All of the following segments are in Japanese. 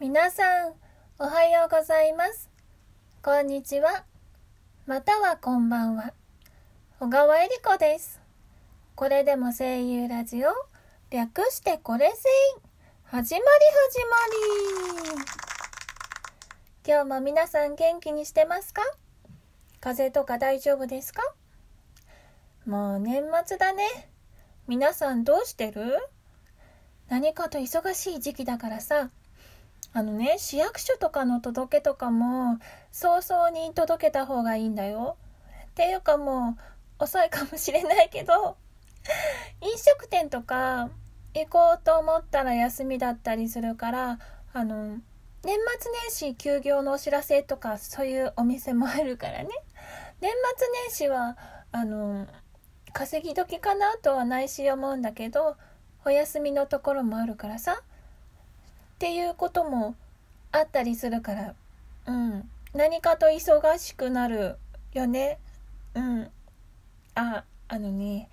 皆さん、おはようございます。こんにちは。またはこんばんは。小川恵理子です。これでも声優ラジオ、略してこれせい。始まり始まり。今日も皆さん元気にしてますか？風邪とか大丈夫ですか？もう年末だね。皆さんどうしてる？何かと忙しい時期だからさ、あのね、市役所とかの届けとかも、早々に届けた方がいいんだよ。っていうかもう、遅いかもしれないけど、飲食店とか行こうと思ったら休みだったりするから、あの、年末年始休業のお知らせとかそういうお店もあるからね。年末年始は、あの、稼ぎ時かなとは内心思うんだけど、お休みのところもあるからさ。っていうこともあったりするから、うん。何かと忙しくなるよね。うん。あ、あのね、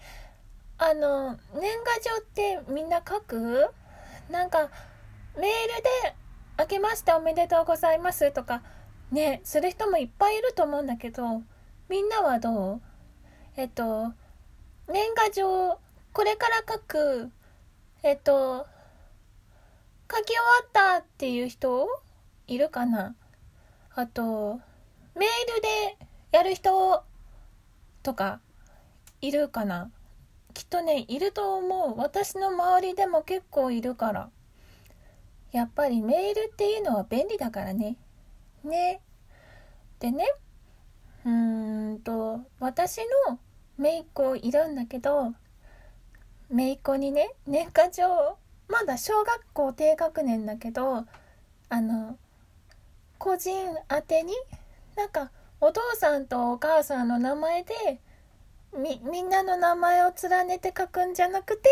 あの、年賀状ってみんな書く？なんか、メールで、明けましておめでとうございますとか、ね、する人もいっぱいいると思うんだけど、みんなはどう？えっと、年賀状、これから書く、えっと、き終わったっていう人いるかな？あと、メールでやる人とかいるかな？きっとね、いると思う。私の周りでも結構いるから。やっぱりメールっていうのは便利だからね。ね。でね、うーんと、私の姪っ子いるんだけど、姪っ子にね、年賀状、まだ小学校低学年だけど、あの、個人宛てに、なんか、お父さんとお母さんの名前で、み、みんなの名前を連ねて書くんじゃなくて、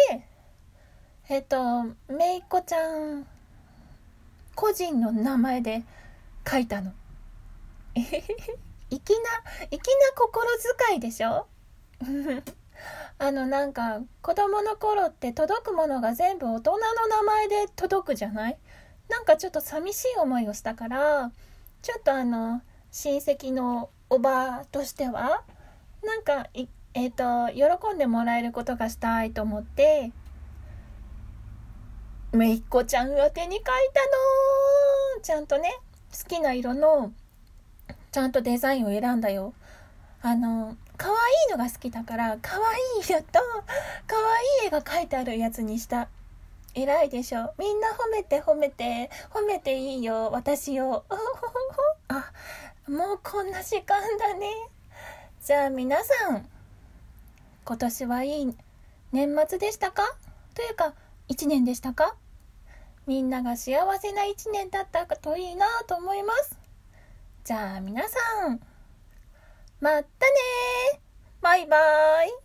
えっと、めいっ子ちゃん、個人の名前で書いたの。粋な、粋な心遣いでしょ？あのなんか子供の頃って届くものが全部大人の名前で届くじゃない？なんかちょっと寂しい思いをしたからちょっとあの親戚のおばとしてはなんかいえっ、と喜んでもらえることがしたいと思ってめいっ子ちゃん宛てに書いたのちゃんとね好きな色のちゃんとデザインを選んだよ。あの可愛いのが好きだから可愛い色と可愛い絵が描いてあるやつにした。偉いでしょ。みんな褒めて褒めて褒めていいよ。私を。あもうこんな時間だね。じゃあ皆さん今年はいい年末でしたか？というか1年でしたか？みんなが幸せな1年だったといいなと思います。じゃあ皆さん。まったねバイバイ。